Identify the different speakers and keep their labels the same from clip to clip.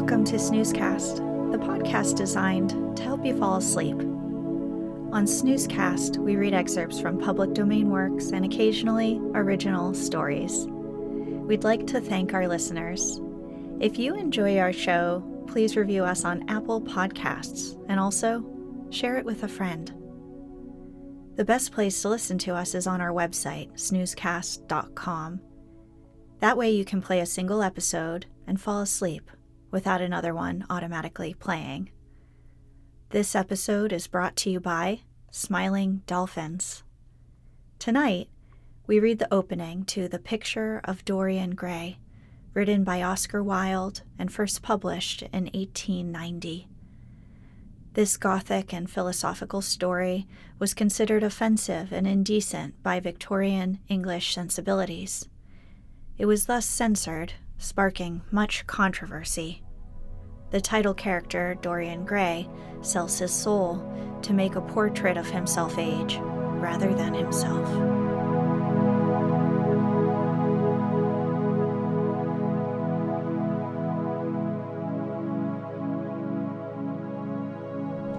Speaker 1: Welcome to Snoozecast, the podcast designed to help you fall asleep. On Snoozecast, we read excerpts from public domain works and occasionally original stories. We'd like to thank our listeners. If you enjoy our show, please review us on Apple Podcasts and also share it with a friend. The best place to listen to us is on our website, snoozecast.com. That way you can play a single episode and fall asleep without another one automatically playing. This episode is brought to you by Smiling Dolphins. Tonight, we read the opening to The Picture of Dorian Gray, written by Oscar Wilde and first published in 1890. This Gothic and philosophical story was considered offensive and indecent by Victorian English sensibilities. It was thus censored sparking much controversy. The title character, Dorian Gray, sells his soul to make a portrait of himself age rather than himself.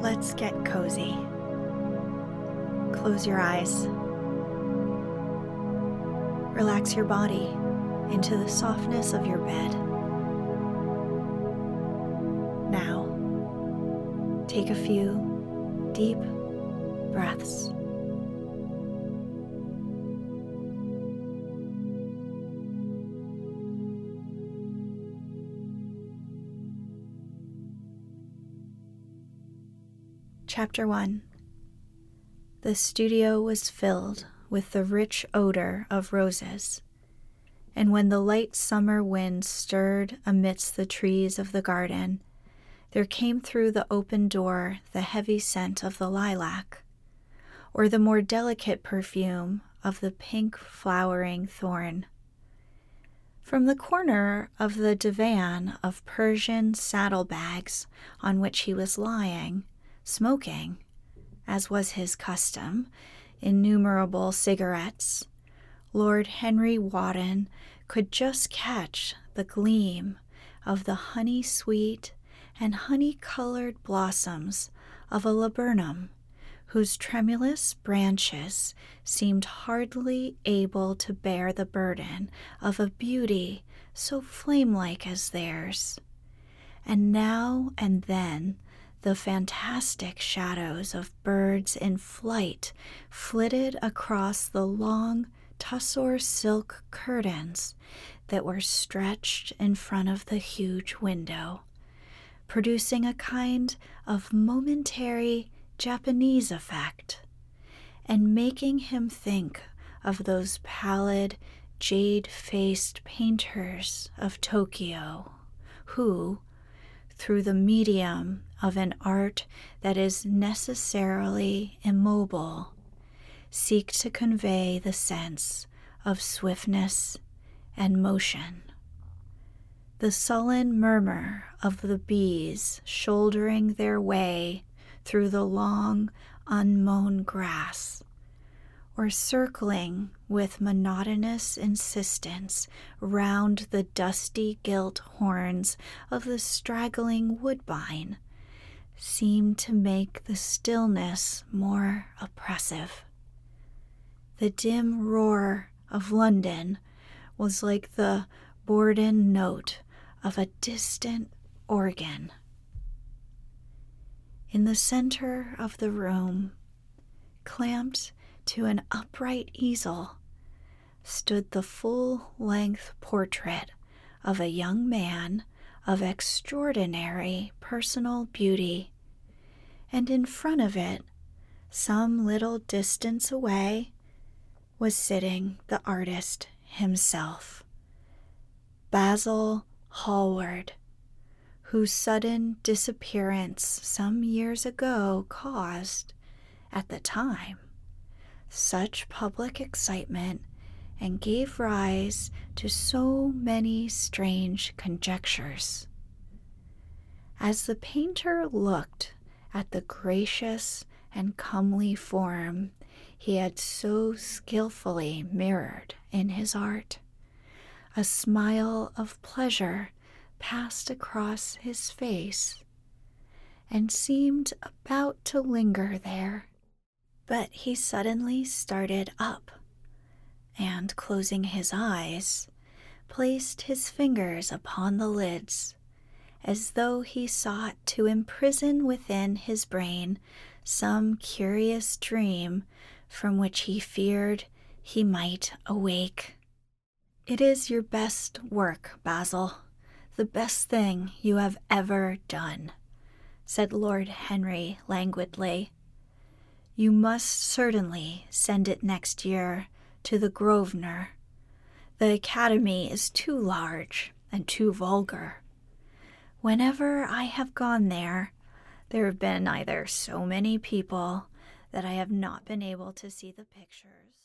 Speaker 1: Let's get cozy. Close your eyes. Relax your body into the softness of your bed. Now, take a few deep breaths. Chapter 1 The studio was filled with the rich odor of roses and when the light summer wind stirred amidst the trees of the garden, there came through the open door the heavy scent of the lilac, or the more delicate perfume of the pink flowering thorn. From the corner of the divan of Persian saddlebags on which he was lying, smoking, as was his custom, innumerable cigarettes, Lord Henry Wotton could just catch the gleam of the honey sweet and honey colored blossoms of a laburnum, whose tremulous branches seemed hardly able to bear the burden of a beauty so flame like as theirs. And now and then the fantastic shadows of birds in flight flitted across the long tussore silk curtains that were stretched in front of the huge window, producing a kind of momentary Japanese effect, and making him think of those pallid, jade faced painters of Tokyo who, through the medium of an art that is necessarily immobile, seek to convey the sense of swiftness and motion. The sullen murmur of the bees shouldering their way through the long, unmown grass, or circling with monotonous insistence round the dusty gilt horns of the straggling woodbine, seemed to make the stillness more oppressive. The dim roar of London was like the bourdon note of a distant organ. In the center of the room, clamped to an upright easel, stood the full length portrait of a young man of extraordinary personal beauty, and in front of it, some little distance away, was sitting the artist himself, Basil Hallward, whose sudden disappearance some years ago caused, at the time, such public excitement and gave rise to so many strange conjectures. As the painter looked at the gracious and comely form he had so skilfully mirrored in his art, a smile of pleasure passed across his face and seemed about to linger there. But he suddenly started up and, closing his eyes, placed his fingers upon the lids as though he sought to imprison within his brain some curious dream from which he feared he might awake. It is your best work, Basil, the best thing you have ever done, said Lord Henry languidly. You must certainly send it next year to the Grosvenor. The Academy is too large and too vulgar. Whenever I have gone there, there have been either so many people that I have not been able to see the pictures